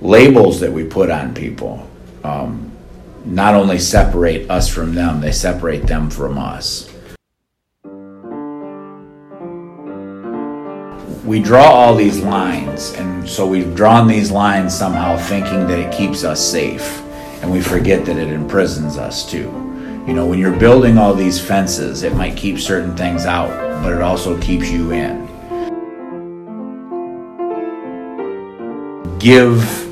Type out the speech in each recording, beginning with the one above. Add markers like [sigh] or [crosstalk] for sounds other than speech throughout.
labels that we put on people um, not only separate us from them, they separate them from us. We draw all these lines, and so we've drawn these lines somehow thinking that it keeps us safe, and we forget that it imprisons us too. You know, when you're building all these fences, it might keep certain things out, but it also keeps you in. Give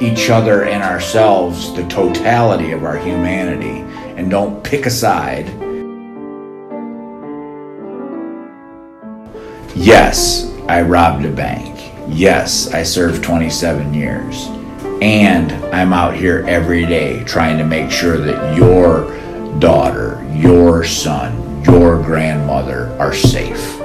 each other and ourselves the totality of our humanity and don't pick a side. Yes, I robbed a bank. Yes, I served 27 years. And I'm out here every day trying to make sure that your daughter, your son, your grandmother are safe.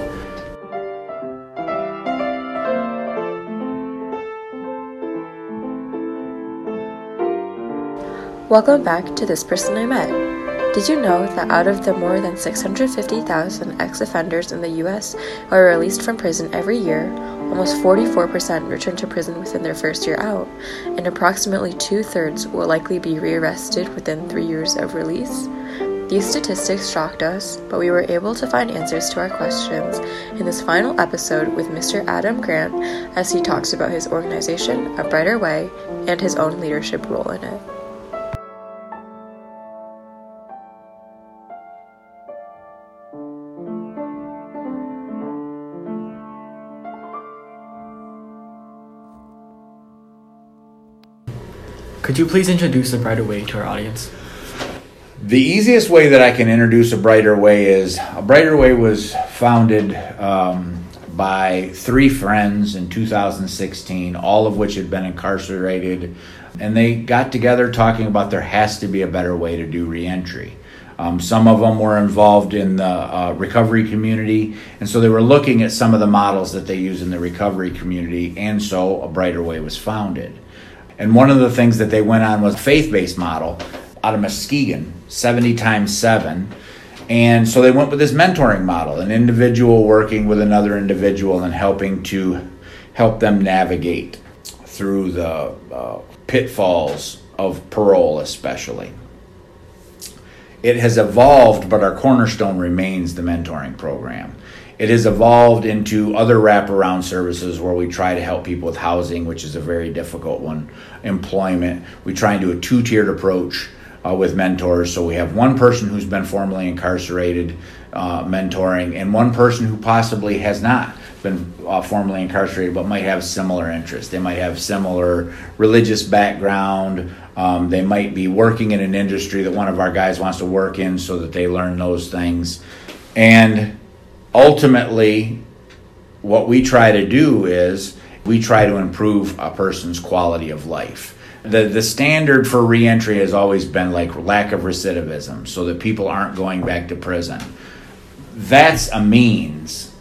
Welcome back to This Person I Met. Did you know that out of the more than 650,000 ex offenders in the US who are released from prison every year, almost 44% return to prison within their first year out, and approximately two thirds will likely be rearrested within three years of release? These statistics shocked us, but we were able to find answers to our questions in this final episode with Mr. Adam Grant as he talks about his organization, A Brighter Way, and his own leadership role in it. Could you please introduce A Brighter Way to our audience? The easiest way that I can introduce A Brighter Way is A Brighter Way was founded um, by three friends in 2016, all of which had been incarcerated. And they got together talking about there has to be a better way to do reentry. Um, some of them were involved in the uh, recovery community, and so they were looking at some of the models that they use in the recovery community, and so A Brighter Way was founded. And one of the things that they went on was faith based model out of Muskegon, 70 times 7. And so they went with this mentoring model, an individual working with another individual and helping to help them navigate through the uh, pitfalls of parole, especially. It has evolved, but our cornerstone remains the mentoring program. It has evolved into other wraparound services where we try to help people with housing, which is a very difficult one, employment. We try and do a two tiered approach uh, with mentors. So we have one person who's been formerly incarcerated uh, mentoring, and one person who possibly has not been uh, formerly incarcerated but might have similar interests. They might have similar religious background. Um, they might be working in an industry that one of our guys wants to work in so that they learn those things. And ultimately, what we try to do is we try to improve a person's quality of life. The, the standard for reentry has always been like lack of recidivism, so that people aren't going back to prison. That's a means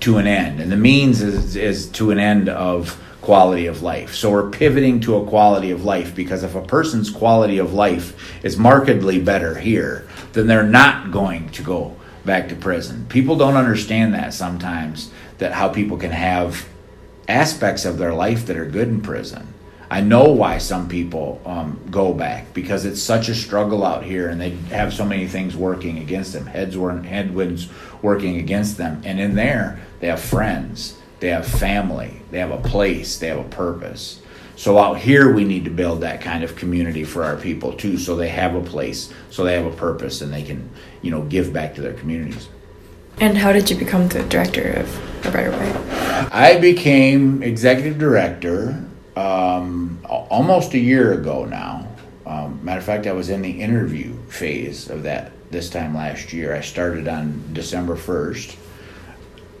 to an end, and the means is, is to an end of quality of life. So we're pivoting to a quality of life because if a person's quality of life is markedly better here, then they're not going to go back to prison. People don't understand that sometimes that how people can have aspects of their life that are good in prison. I know why some people um, go back because it's such a struggle out here, and they have so many things working against them. Heads were headwinds working against them, and in there they have friends, they have family, they have a place, they have a purpose. So out here, we need to build that kind of community for our people too, so they have a place, so they have a purpose, and they can, you know, give back to their communities. And how did you become the director of A Brighter Way? I became executive director um, almost a year ago now. Um, matter of fact, I was in the interview phase of that this time last year. I started on December 1st.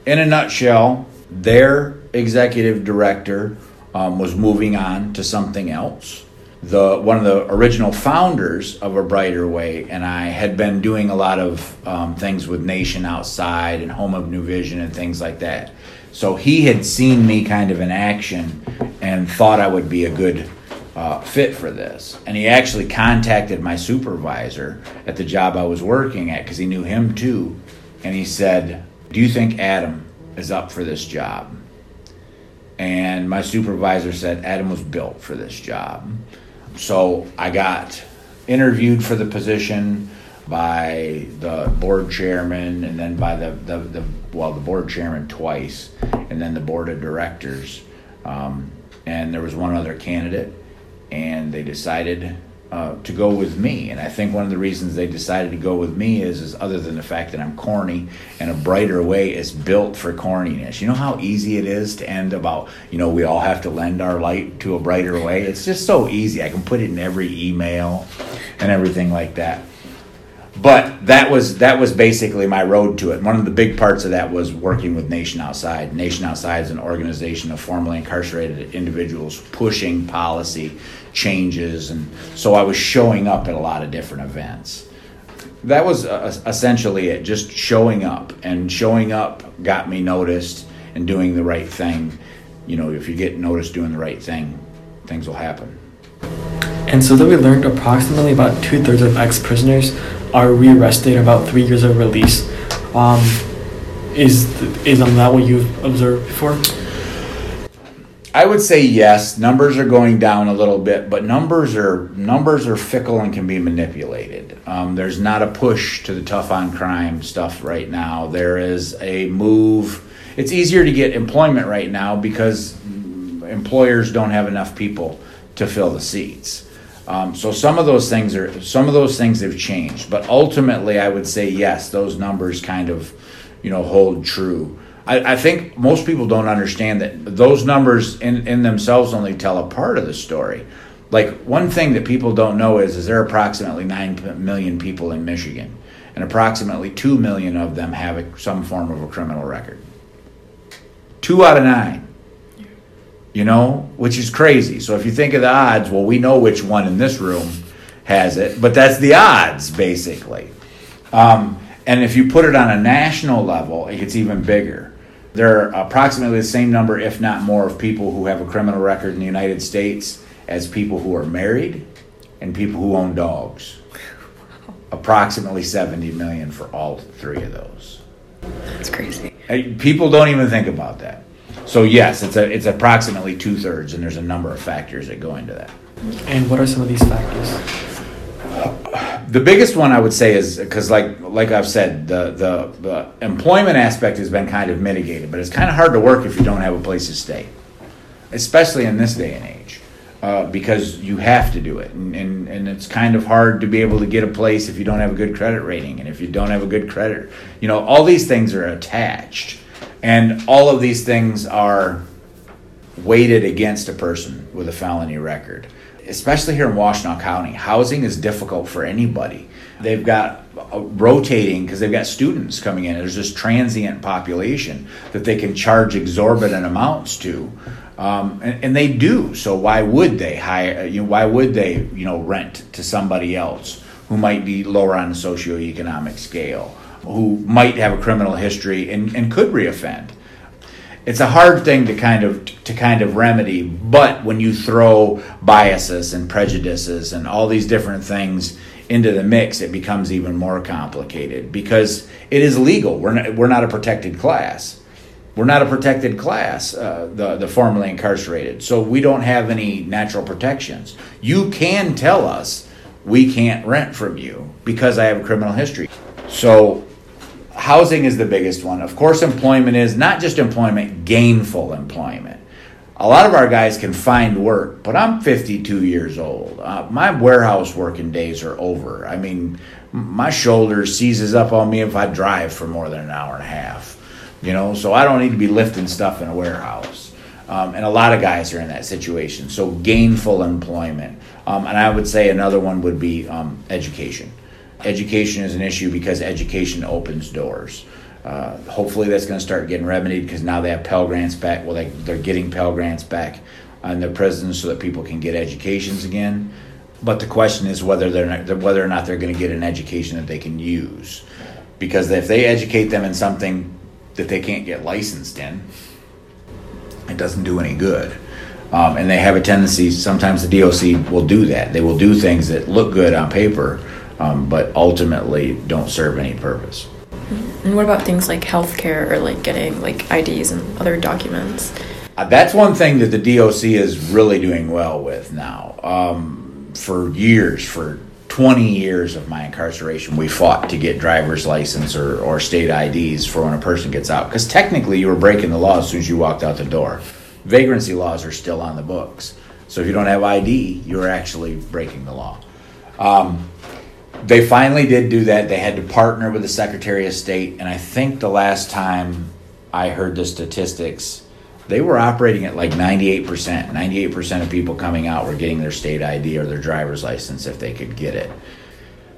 In a nutshell, their executive director um, was moving on to something else. The one of the original founders of A Brighter Way and I had been doing a lot of um, things with Nation Outside and Home of New Vision and things like that. So he had seen me kind of in action and thought I would be a good uh, fit for this. And he actually contacted my supervisor at the job I was working at because he knew him too. And he said, Do you think Adam is up for this job? And my supervisor said Adam was built for this job. So I got interviewed for the position by the board chairman and then by the, the, the well the board chairman twice and then the board of directors um, and there was one other candidate and they decided uh, to go with me. And I think one of the reasons they decided to go with me is, is other than the fact that I'm corny and a brighter way is built for corniness. You know how easy it is to end about, you know, we all have to lend our light to a brighter way? It's just so easy. I can put it in every email and everything like that. But that was that was basically my road to it. One of the big parts of that was working with Nation Outside. Nation Outside is an organization of formerly incarcerated individuals pushing policy changes, and so I was showing up at a lot of different events. That was uh, essentially it, just showing up, and showing up got me noticed and doing the right thing. You know, if you get noticed doing the right thing, things will happen. And so that we learned approximately about two thirds of ex prisoners are rearrested about three years of release. Um, is is that what you've observed before? I would say yes. Numbers are going down a little bit, but numbers are numbers are fickle and can be manipulated. Um, there's not a push to the tough on crime stuff right now. There is a move. It's easier to get employment right now because employers don't have enough people to fill the seats. Um, so some of those things are some of those things have changed, but ultimately, I would say yes. Those numbers kind of, you know, hold true. I, I, think most people don't understand that those numbers in, in themselves only tell a part of the story. Like one thing that people don't know is, is there are approximately nine million people in Michigan, and approximately two million of them have a, some form of a criminal record. Two out of nine. You know, which is crazy. So if you think of the odds, well, we know which one in this room has it, but that's the odds, basically. Um, and if you put it on a national level, it gets even bigger. There are approximately the same number, if not more, of people who have a criminal record in the United States as people who are married and people who own dogs. Approximately 70 million for all three of those. That's crazy. People don't even think about that. So yes, it's a it's approximately two thirds, and there's a number of factors that go into that. And what are some of these factors? the biggest one I would say is because, like like I've said, the, the the employment aspect has been kind of mitigated, but it's kind of hard to work if you don't have a place to stay, especially in this day and age, uh, because you have to do it, and, and and it's kind of hard to be able to get a place if you don't have a good credit rating, and if you don't have a good credit, you know, all these things are attached, and all of these things are weighted against a person with a felony record especially here in Washtenaw County, housing is difficult for anybody. They've got uh, rotating because they've got students coming in. There's this transient population that they can charge exorbitant amounts to, um, and, and, they do. So why would they hire? Uh, you know, why would they you know rent to somebody else who might be lower on the socioeconomic scale, who might have a criminal history and, and could reoffend? it's a hard thing to kind of to kind of remedy but when you throw biases and prejudices and all these different things into the mix it becomes even more complicated because it is legal. We're not, we're not a protected class. We're not a protected class uh, the, the formerly incarcerated. So we don't have any natural protections. You can tell us we can't rent from you because i have a criminal history. So housing is the biggest one. Of course, employment is not just employment, gainful employment. A lot of our guys can find work, but I'm 52 years old. Uh, my warehouse working days are over. I mean, my shoulder seizes up on me if I drive for more than an hour and a half. You know, so I don't need to be lifting stuff in a warehouse. Um, and a lot of guys are in that situation. So gainful employment. Um, and I would say another one would be um, education education is an issue because education opens doors. Uh, hopefully, that's going to start getting remedied because now they have Pell Grants back. Well, they, they're getting Pell Grants back on their prisons so that people can get educations again. But the question is whether they're not, whether or not they're going to get an education that they can use, because if they educate them in something that they can't get licensed in, it doesn't do any good. Um, and they have a tendency. Sometimes the DOC will do that. They will do things that look good on paper um, but ultimately don't serve any purpose. And what about things like healthcare or like getting like IDs and other documents? Uh, That's one thing that the DOC is really doing well with now. Um, for years, for 20 years of my incarceration, we fought to get driver's license or, or state IDs for when a person gets out. Because technically, you were breaking the law as soon as you walked out the door. Vagrancy laws are still on the books. So if you don't have ID, you're actually breaking the law. Um, they finally did do that. They had to partner with the Secretary of State, and I think the last time I heard the statistics, they were operating at like 98%. 98% of people coming out were getting their state ID or their driver's license if they could get it.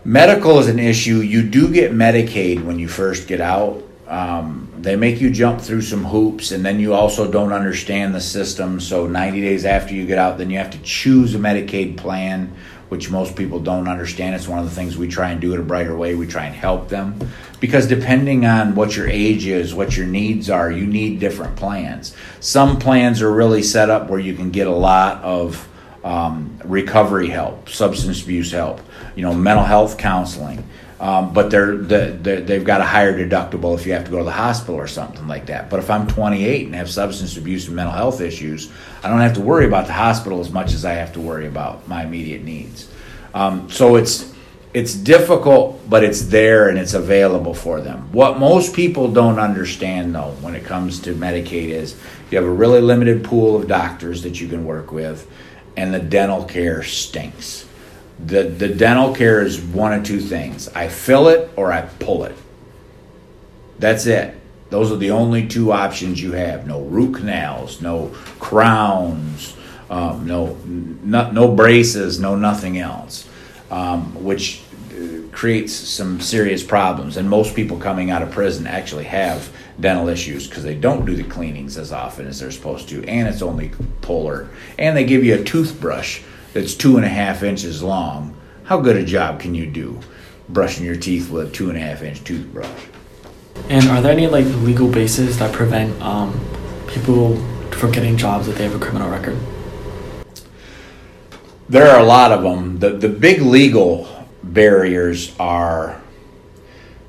Medical is an issue. You do get Medicaid when you first get out. Um, they make you jump through some hoops, and then you also don't understand the system. So, 90 days after you get out, then you have to choose a Medicaid plan, which most people don't understand. It's one of the things we try and do it a brighter way. We try and help them because depending on what your age is, what your needs are, you need different plans. Some plans are really set up where you can get a lot of um, recovery help, substance abuse help, you know, mental health counseling. Um, but they're, they're, they've got a higher deductible if you have to go to the hospital or something like that. But if I'm 28 and have substance abuse and mental health issues, I don't have to worry about the hospital as much as I have to worry about my immediate needs. Um, so it's it's difficult, but it's there and it's available for them. What most people don't understand, though, when it comes to Medicaid, is you have a really limited pool of doctors that you can work with, and the dental care stinks. The, the dental care is one of two things I fill it or I pull it. That's it. Those are the only two options you have. No root canals, no crowns, um, no, no, no braces, no nothing else, um, which uh, creates some serious problems. And most people coming out of prison actually have dental issues because they don't do the cleanings as often as they're supposed to, and it's only polar. And they give you a toothbrush that's two and a half inches long. How good a job can you do brushing your teeth with a two and a half inch toothbrush? And are there any like legal bases that prevent um, people from getting jobs if they have a criminal record? There are a lot of them. The, the big legal barriers are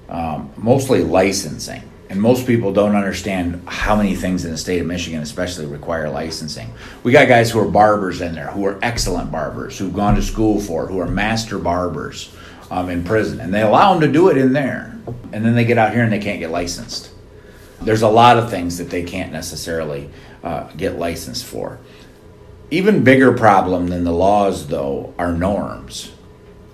um, mostly licensing. And most people don't understand how many things in the state of Michigan, especially, require licensing. We got guys who are barbers in there, who are excellent barbers, who've gone to school for it, who are master barbers um, in prison. And they allow them to do it in there. And then they get out here and they can't get licensed. There's a lot of things that they can't necessarily uh, get licensed for. Even bigger problem than the laws, though, are norms.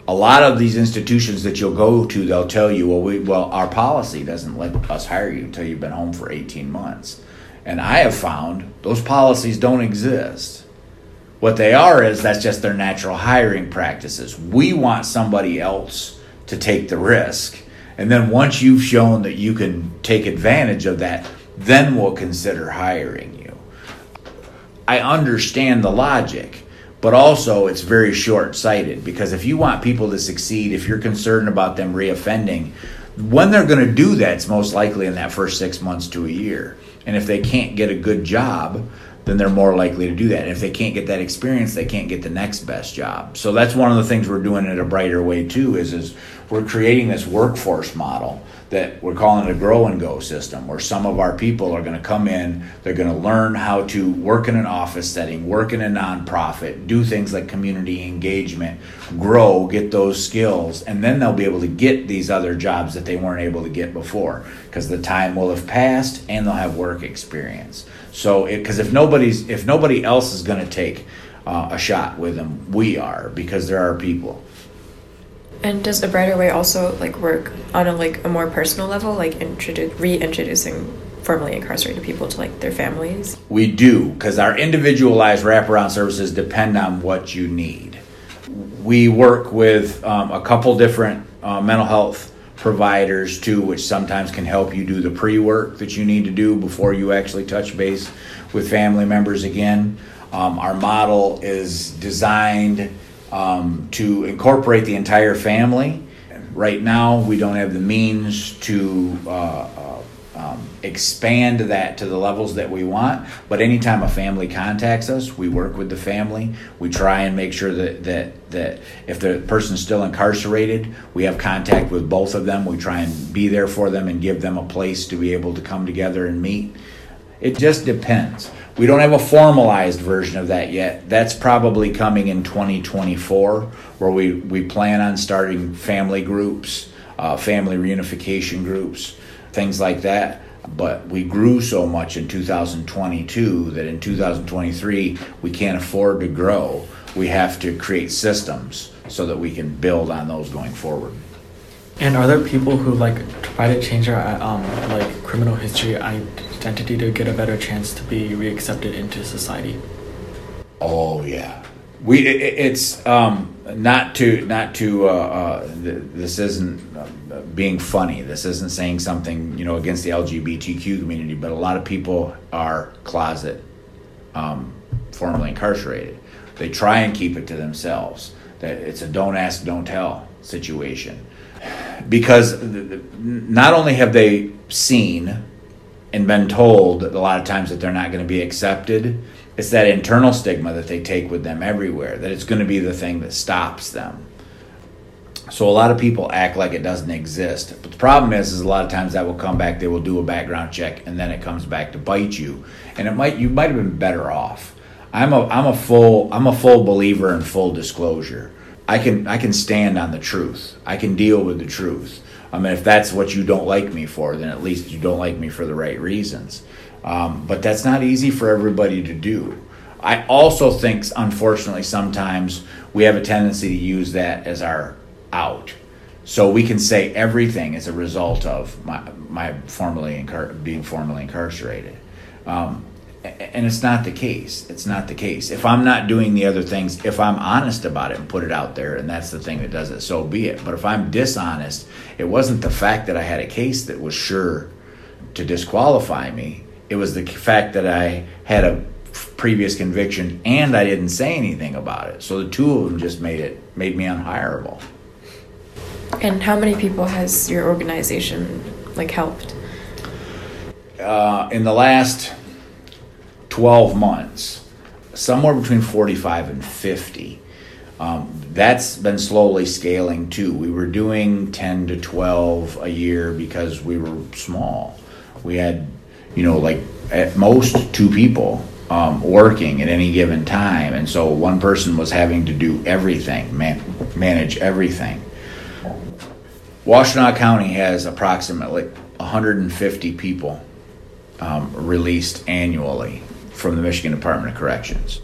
A lot of these institutions that you'll go to, they'll tell you, well, we, well, our policy doesn't let us hire you until you've been home for 18 months. And I have found those policies don't exist. What they are is that's just their natural hiring practices. We want somebody else to take the risk. And then once you've shown that you can take advantage of that, then we'll consider hiring you. I understand the logic, but also it's very short sighted because if you want people to succeed, if you're concerned about them reoffending, when they're going to do that, it's most likely in that first six months to a year. And if they can't get a good job, then they're more likely to do that. And if they can't get that experience, they can't get the next best job. So that's one of the things we're doing in a brighter way too. Is is we're creating this workforce model that we're calling a grow and go system, where some of our people are going to come in, they're going to learn how to work in an office setting, work in a nonprofit, do things like community engagement, grow, get those skills, and then they'll be able to get these other jobs that they weren't able to get before because the time will have passed and they'll have work experience. So, because if nobody's if nobody else is going to take uh, a shot with them, we are because there are people. And does a brighter way also like work on a like a more personal level, like introdu- reintroducing formerly incarcerated people to like their families? We do because our individualized wraparound services depend on what you need. We work with um, a couple different uh, mental health providers too, which sometimes can help you do the pre work that you need to do before you actually touch base with family members again. Um, our model is designed um, to incorporate the entire family. Right now, we don't have the means to uh, uh, um, expand that to the levels that we want. But anytime a family contacts us, we work with the family. We try and make sure that that that if the person's still incarcerated, we have contact with both of them. We try and be there for them and give them a place to be able to come together and meet. It just depends. We don't have a formalized version of that yet. That's probably coming in 2024, where we, we plan on starting family groups, uh, family reunification groups, things like that. But we grew so much in 2022 that in 2023 we can't afford to grow. We have to create systems so that we can build on those going forward. And are there people who like try to change their um, like criminal history identity to get a better chance to be reaccepted into society? Oh yeah, we it, it's um, not to not to uh, uh, th- this isn't uh, being funny. This isn't saying something you know against the LGBTQ community, but a lot of people are closet um, formerly incarcerated. They try and keep it to themselves. That it's a don't ask, don't tell situation because not only have they seen and been told a lot of times that they're not going to be accepted, it's that internal stigma that they take with them everywhere, that it's going to be the thing that stops them. So a lot of people act like it doesn't exist. But the problem is, is a lot of times that will come back. They will do a background check, and then it comes back to bite you. And it might you might have been better off. I'm a I'm a full I'm a full believer in full disclosure. I can I can stand on the truth. I can deal with the truth. I mean, if that's what you don't like me for, then at least you don't like me for the right reasons. Um, but that's not easy for everybody to do. I also think, unfortunately, sometimes we have a tendency to use that as our out. So we can say everything as a result of my, my formerly incar- being formally incarcerated. Um, and it's not the case. It's not the case. If I'm not doing the other things, if I'm honest about it and put it out there, and that's the thing that does it, so be it. But if I'm dishonest, it wasn't the fact that I had a case that was sure to disqualify me. It was the fact that I had a previous conviction and I didn't say anything about it. So the two of them just made it made me unhireable. And how many people has your organization like helped? Uh, in the last 12 months, somewhere between 45 and 50. Um, that's been slowly scaling too. We were doing 10 to 12 a year because we were small. We had, you know, like at most two people um, working at any given time. And so one person was having to do everything, man- manage everything. Washtenaw County has approximately 150 people um, released annually from the Michigan Department of Corrections.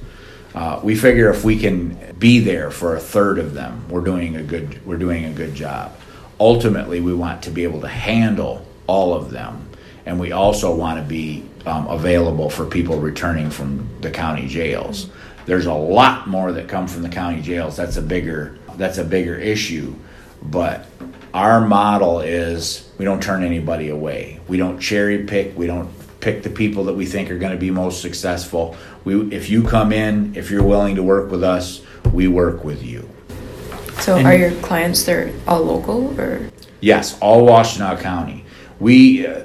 Uh, we figure if we can be there for a third of them, we're doing a good we're doing a good job. Ultimately, we want to be able to handle all of them, and we also want to be um, available for people returning from the county jails. There's a lot more that come from the county jails. That's a bigger that's a bigger issue, but our model is we don't turn anybody away. We don't cherry pick. We don't pick the people that we think are going to be most successful. We, if you come in, if you're willing to work with us, we work with you. So, and are your clients they're all local or? Yes, all Washtenaw County. We uh,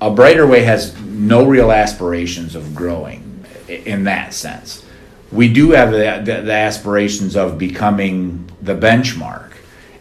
a brighter way has no real aspirations of growing in that sense. We do have the, the, the aspirations of becoming the benchmark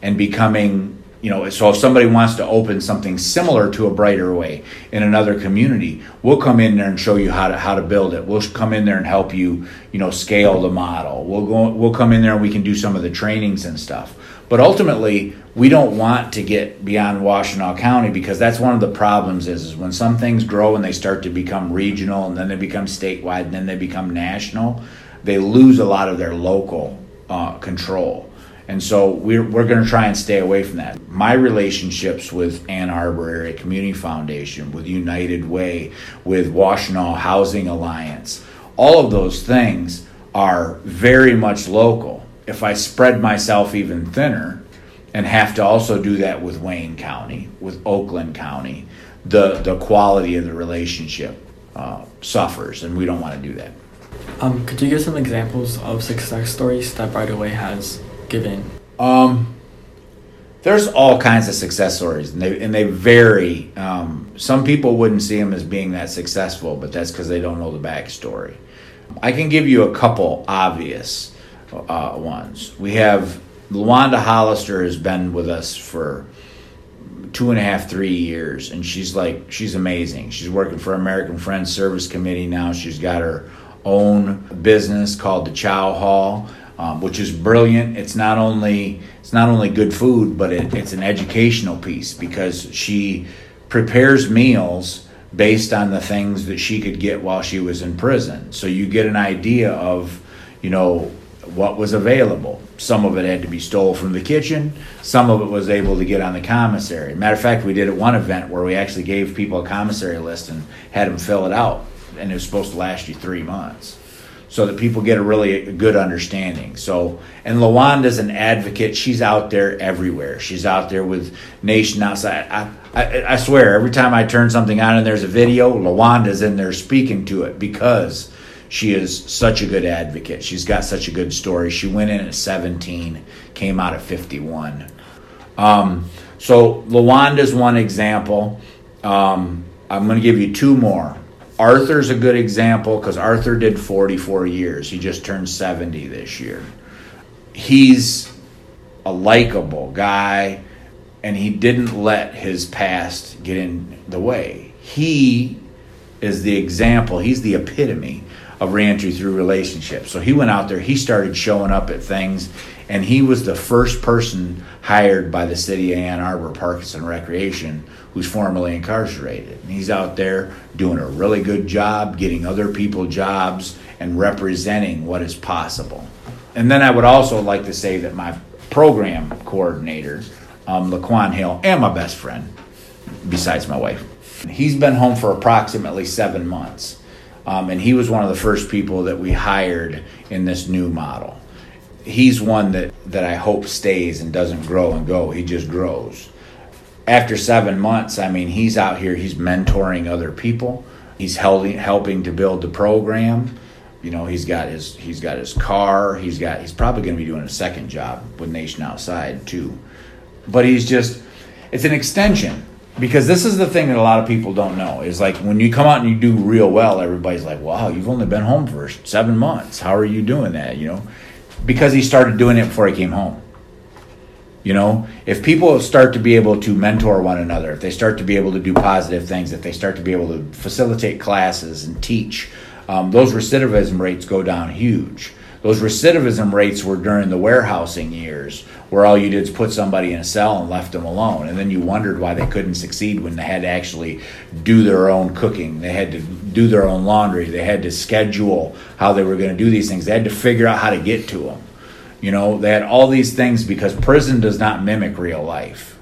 and becoming you know so if somebody wants to open something similar to a brighter way in another community we'll come in there and show you how to how to build it. We'll come in there and help you you know scale the model. We'll go we'll come in there and we can do some of the trainings and stuff. But ultimately we don't want to get beyond Washtenaw County because that's one of the problems is, is when some things grow and they start to become regional and then they become statewide and then they become national they lose a lot of their local uh, control and so we're, we're going to try and stay away from that. My relationships with Ann Arbor Area Community Foundation, with United Way, with Washtenaw Housing Alliance, all of those things are very much local. If I spread myself even thinner and have to also do that with Wayne County, with Oakland County, the, the quality of the relationship uh, suffers, and we don't want to do that. Um, could you give some examples of success stories that Brighter Way has Um, there's all kinds of success stories, and they and they vary. Um, some people wouldn't see them as being that successful, but that's because they don't know the backstory. I can give you a couple obvious uh, ones. We have Lawanda Hollister has been with us for two and a half, three years, and she's like she's amazing. She's working for American Friends Service Committee now. She's got her own business called the Chow Hall, um, which is brilliant. It's not only it's not only good food, but it, it's an educational piece because she prepares meals based on the things that she could get while she was in prison. So you get an idea of, you know, what was available. Some of it had to be stole from the kitchen. Some of it was able to get on the commissary. Matter of fact, we did at one event where we actually gave people a commissary list and had them fill it out, and it was supposed to last you three months, so that people get a really good understanding. So, and Lawanda's an advocate. She's out there everywhere. She's out there with Nation Outside. I, I, I swear, every time I turn something on and there's a video, Lawanda's in there speaking to it because she is such a good advocate. She's got such a good story. She went in at 17, came out at 51. Um, so Lawanda's one example. Um, I'm going to give you two more. Arthur's a good example because Arthur did 44 years. He just turned 70 this year. He's a likable guy and he didn't let his past get in the way. He is the example, he's the epitome of reentry through relationships. So he went out there, he started showing up at things, and he was the first person hired by the city of Ann Arbor Parks and Recreation who's formerly incarcerated. And he's out there doing a really good job, getting other people jobs, and representing what is possible. And then I would also like to say that my program coordinator, um, Laquan Hill, and my best friend, besides my wife, he's been home for approximately seven months. Um, and he was one of the first people that we hired in this new model. He's one that, that I hope stays and doesn't grow and go. He just grows. After seven months, I mean, he's out here, he's mentoring other people. He's helping, helping to build the program. You know, he's got his he's got his car. He's got he's probably going to be doing a second job with Nation Outside too. But he's just it's an extension because this is the thing that a lot of people don't know is like when you come out and you do real well everybody's like wow you've only been home for seven months how are you doing that you know because he started doing it before he came home you know if people start to be able to mentor one another if they start to be able to do positive things if they start to be able to facilitate classes and teach um, those recidivism rates go down huge those recidivism rates were during the warehousing years where all you did is put somebody in a cell and left them alone. And then you wondered why they couldn't succeed when they had to actually do their own cooking. They had to do their own laundry. They had to schedule how they were going to do these things. They had to figure out how to get to them. You know, they had all these things because prison does not mimic real life.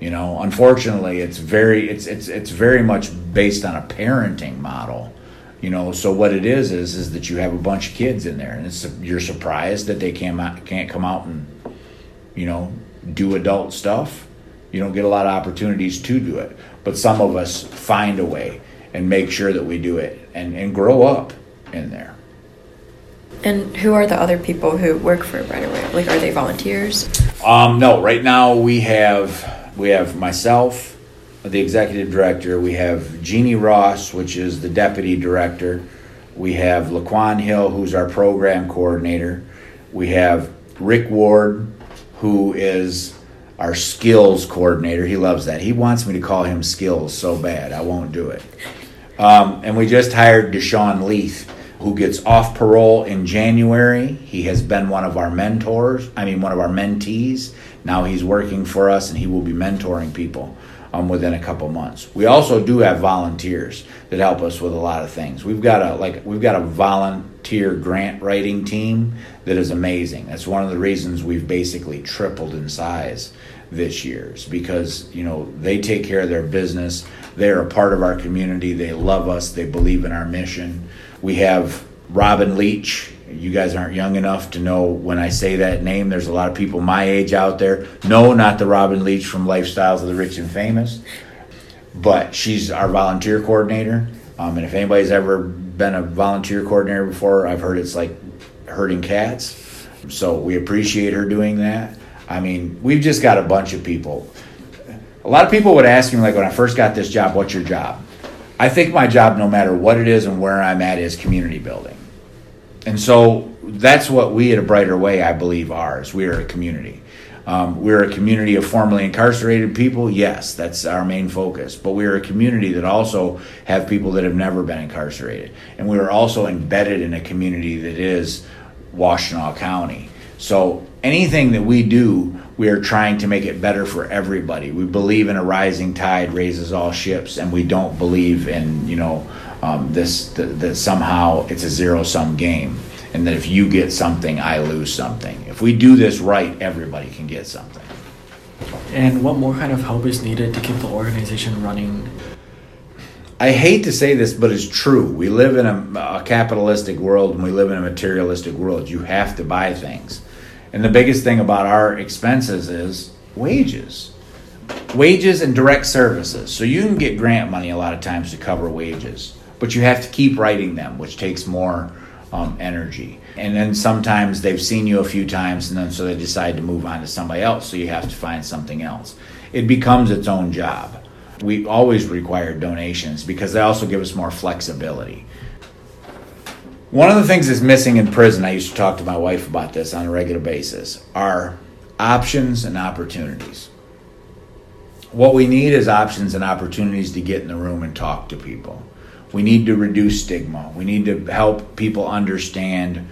You know, unfortunately, it's very it's it's it's very much based on a parenting model. You know, so what it is is is that you have a bunch of kids in there, and it's you're surprised that they can't can't come out and you know, do adult stuff. You don't get a lot of opportunities to do it. But some of us find a way and make sure that we do it and, and grow up in there. And who are the other people who work for Brighter Way? Like, are they volunteers? Um, no, right now we have we have myself, the executive director. We have Jeannie Ross, which is the deputy director. We have Laquan Hill, who's our program coordinator. We have Rick Ward, who is our skills coordinator. He loves that. He wants me to call him skills so bad. I won't do it. Um, and we just hired Deshaun Leith, who gets off parole in January. He has been one of our mentors, I mean, one of our mentees. Now he's working for us and he will be mentoring people um, within a couple months. We also do have volunteers that help us with a lot of things. We've got a like we've got a volunteer grant writing team that is amazing. That's one of the reasons we've basically tripled in size this year is because you know they take care of their business. They're a part of our community. They love us. They believe in our mission. We have Robin Leach. You guys aren't young enough to know when I say that name. There's a lot of people my age out there. No, not the Robin Leach from Lifestyles of the Rich and Famous, but she's our volunteer coordinator. Um, and if anybody's ever been a volunteer coordinator before, I've heard it's like herding cats. So we appreciate her doing that. I mean, we've just got a bunch of people. A lot of people would ask me, like, when I first got this job, what's your job? I think my job, no matter what it is and where I'm at, is community building. And so that's what we at A Brighter Way, I believe, are, is we are a community. Um, we're a community of formerly incarcerated people. Yes, that's our main focus. But we're a community that also have people that have never been incarcerated, and we are also embedded in a community that is Washtenaw County. So anything that we do, we are trying to make it better for everybody. We believe in a rising tide raises all ships, and we don't believe in you know um, this that, that somehow it's a zero sum game and that if you get something, I lose something. If we do this right, everybody can get something. And what more kind of help is needed to keep the organization running? I hate to say this, but it's true. We live in a, a, capitalistic world and we live in a materialistic world. You have to buy things. And the biggest thing about our expenses is wages. Wages and direct services. So you can get grant money a lot of times to cover wages, but you have to keep writing them, which takes more um, energy. And then sometimes they've seen you a few times, and then so they decide to move on to somebody else, so you have to find something else. It becomes its own job. We always require donations because they also give us more flexibility. One of the things that's missing in prison, I used to talk to my wife about this on a regular basis, are options and opportunities. What we need is options and opportunities to get in the room and talk to people we need to reduce stigma. We need to help people understand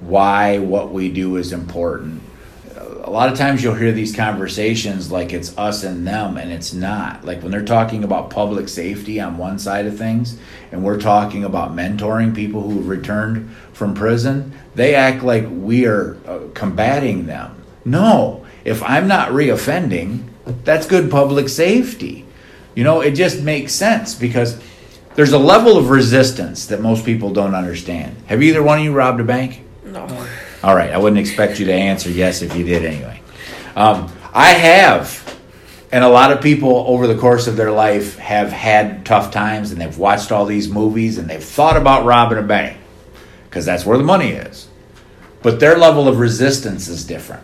why what we do is important. A lot of times you'll hear these conversations like it's us and them, and it's not. Like when they're talking about public safety on one side of things, and we're talking about mentoring people who have returned from prison, they act like we are uh, combating them. No, if I'm not reoffending, that's good public safety. You know, it just makes sense because there's a level of resistance that most people don't understand. Have either one of you robbed a bank? No. [laughs] All right, I wouldn't expect you to answer yes if you did anyway. Um, I have, and a lot of people over the course of their life have had tough times and they've watched all these movies and they've thought about robbing a bank because that's where the money is. But their level of resistance is different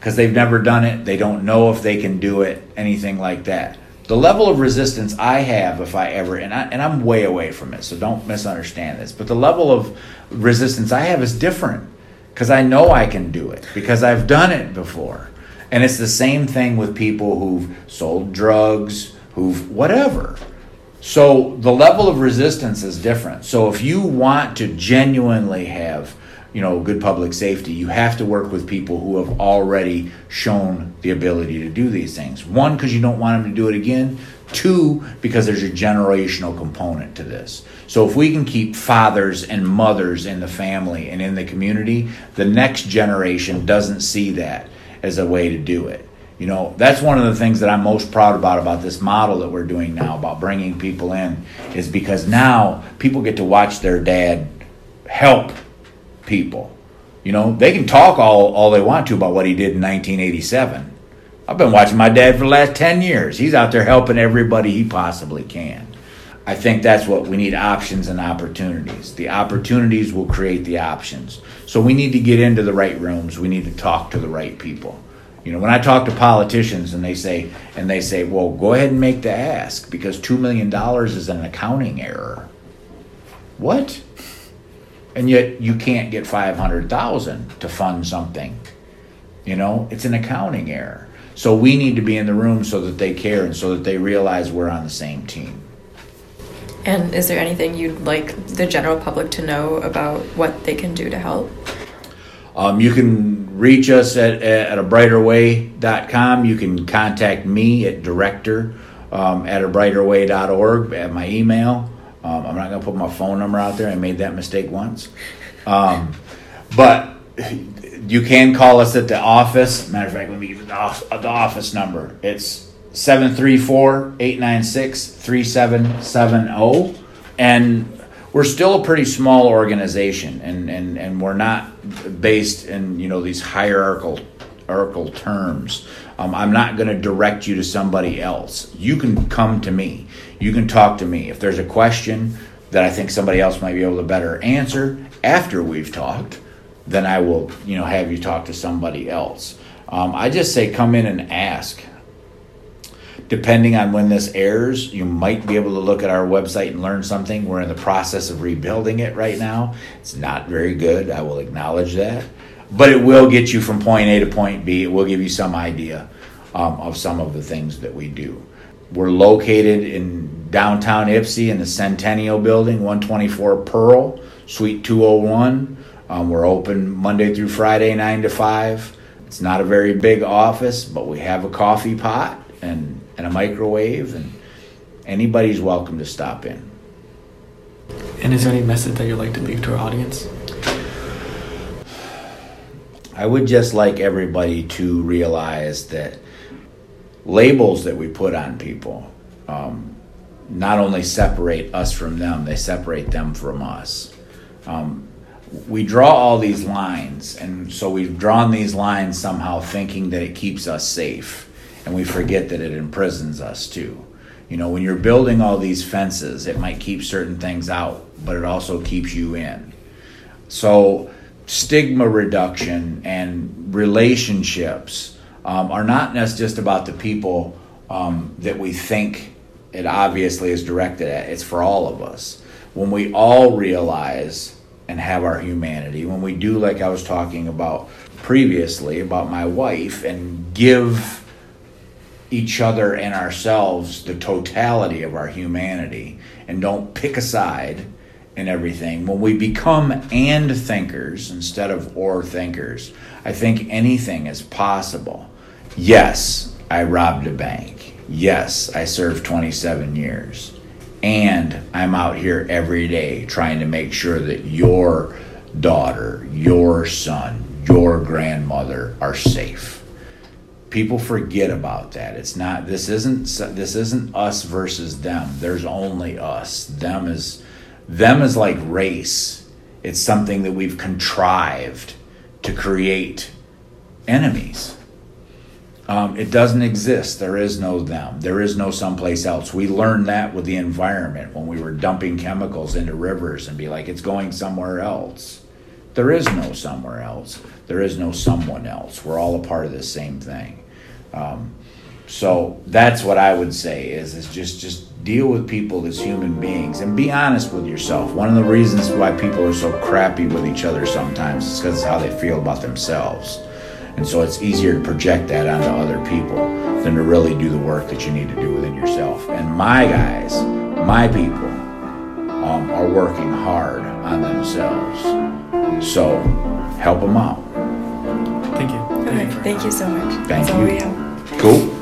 because they've never done it, they don't know if they can do it, anything like that the level of resistance I have if I ever and I and I'm way away from it, so don't misunderstand this. But the level of resistance I have is different because I know I can do it because I've done it before. And it's the same thing with people who've sold drugs, who've whatever. So the level of resistance is different. So if you want to genuinely have you know good public safety you have to work with people who have already shown the ability to do these things one because you don't want them to do it again two because there's a generational component to this so if we can keep fathers and mothers in the family and in the community the next generation doesn't see that as a way to do it you know that's one of the things that i'm most proud about about this model that we're doing now about bringing people in is because now people get to watch their dad help people. You know, they can talk all, all they want to about what he did in 1987. I've been watching my dad for the last 10 years. He's out there helping everybody he possibly can. I think that's what we need options and opportunities. The opportunities will create the options. So we need to get into the right rooms. We need to talk to the right people. You know, when I talk to politicians and they say and they say, "Well, go ahead and make the ask because 2 million dollars is an accounting error." What? and yet you can't get 500,000 to fund something. You know, it's an accounting error. So we need to be in the room so that they care and so that they realize we're on the same team. And is there anything you'd like the general public to know about what they can do to help? Um, you can reach us at, at a brighterway.com. You can contact me at director um, at a brighterway.org at my email. Um, I'm not going to put my phone number out there. I made that mistake once. Um, but you can call us at the office. Matter of fact, let me give you the, office number. It's 734 896 3770. And we're still a pretty small organization, and, and, and we're not based in you know these hierarchical, hierarchical terms. Um, I'm not going to direct you to somebody else. You can come to me you can talk to me. If there's a question that I think somebody else might be able to better answer after we've talked, then I will, you know, have you talk to somebody else. Um, I just say come in and ask. Depending on when this airs, you might be able to look at our website and learn something. We're in the process of rebuilding it right now. It's not very good. I will acknowledge that. but it will get you from point A to point B. It will give you some idea um, of some of the things that we do. We're located in downtown Ypsi in the Centennial Building, 124 Pearl, Suite 201. Um, we're open Monday through Friday, 9 to 5. It's not a very big office, but we have a coffee pot and, and a microwave, and anybody's welcome to stop in. And is there any message that you'd like to leave to our audience? I would just like everybody to realize that labels that we put on people um, not only separate us from them, they separate them from us. Um, we draw all these lines, and so we've drawn these lines somehow thinking that it keeps us safe, and we forget that it imprisons us too. You know, when you're building all these fences, it might keep certain things out, but it also keeps you in. So, stigma reduction and relationships um, are not just about the people um, that we think it obviously is directed at, it's for all of us. When we all realize and have our humanity, when we do, like I was talking about previously about my wife, and give each other and ourselves the totality of our humanity and don't pick a side in everything. When we become and thinkers instead of or thinkers, I think anything is possible. Yes, I robbed a bank. Yes, I served 27 years. And I'm out here every day trying to make sure that your daughter, your son, your grandmother are safe. People forget about that. It's not this isn't this isn't us versus them. There's only us. Them is them is like race. It's something that we've contrived to create enemies um, it doesn't exist. There is no them. There is no someplace else. We learned that with the environment when we were dumping chemicals into rivers and be like it's going somewhere else. There is no somewhere else. There is no someone else. We're all a part of the same thing. Um, so that's what I would say is is just just deal with people as human beings and be honest with yourself. One of the reasons why people are so crappy with each other sometimes is because of how they feel about themselves. And so it's easier to project that onto other people than to really do the work that you need to do within yourself. And my guys, my people, um, are working hard on themselves. So help them out. Thank you. Thank you, Thank you so much. Thank That's you. all we have. Cool.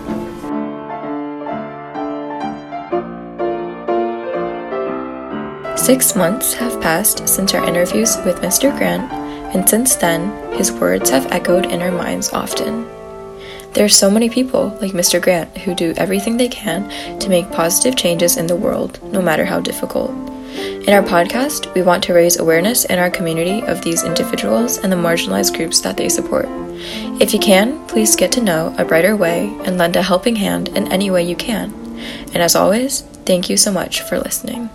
Six months have passed since our interviews with Mr. Grant, and since then, his words have echoed in our minds often. There are so many people like Mr. Grant who do everything they can to make positive changes in the world, no matter how difficult. In our podcast, we want to raise awareness in our community of these individuals and the marginalized groups that they support. If you can, please get to know a brighter way and lend a helping hand in any way you can. And as always, thank you so much for listening.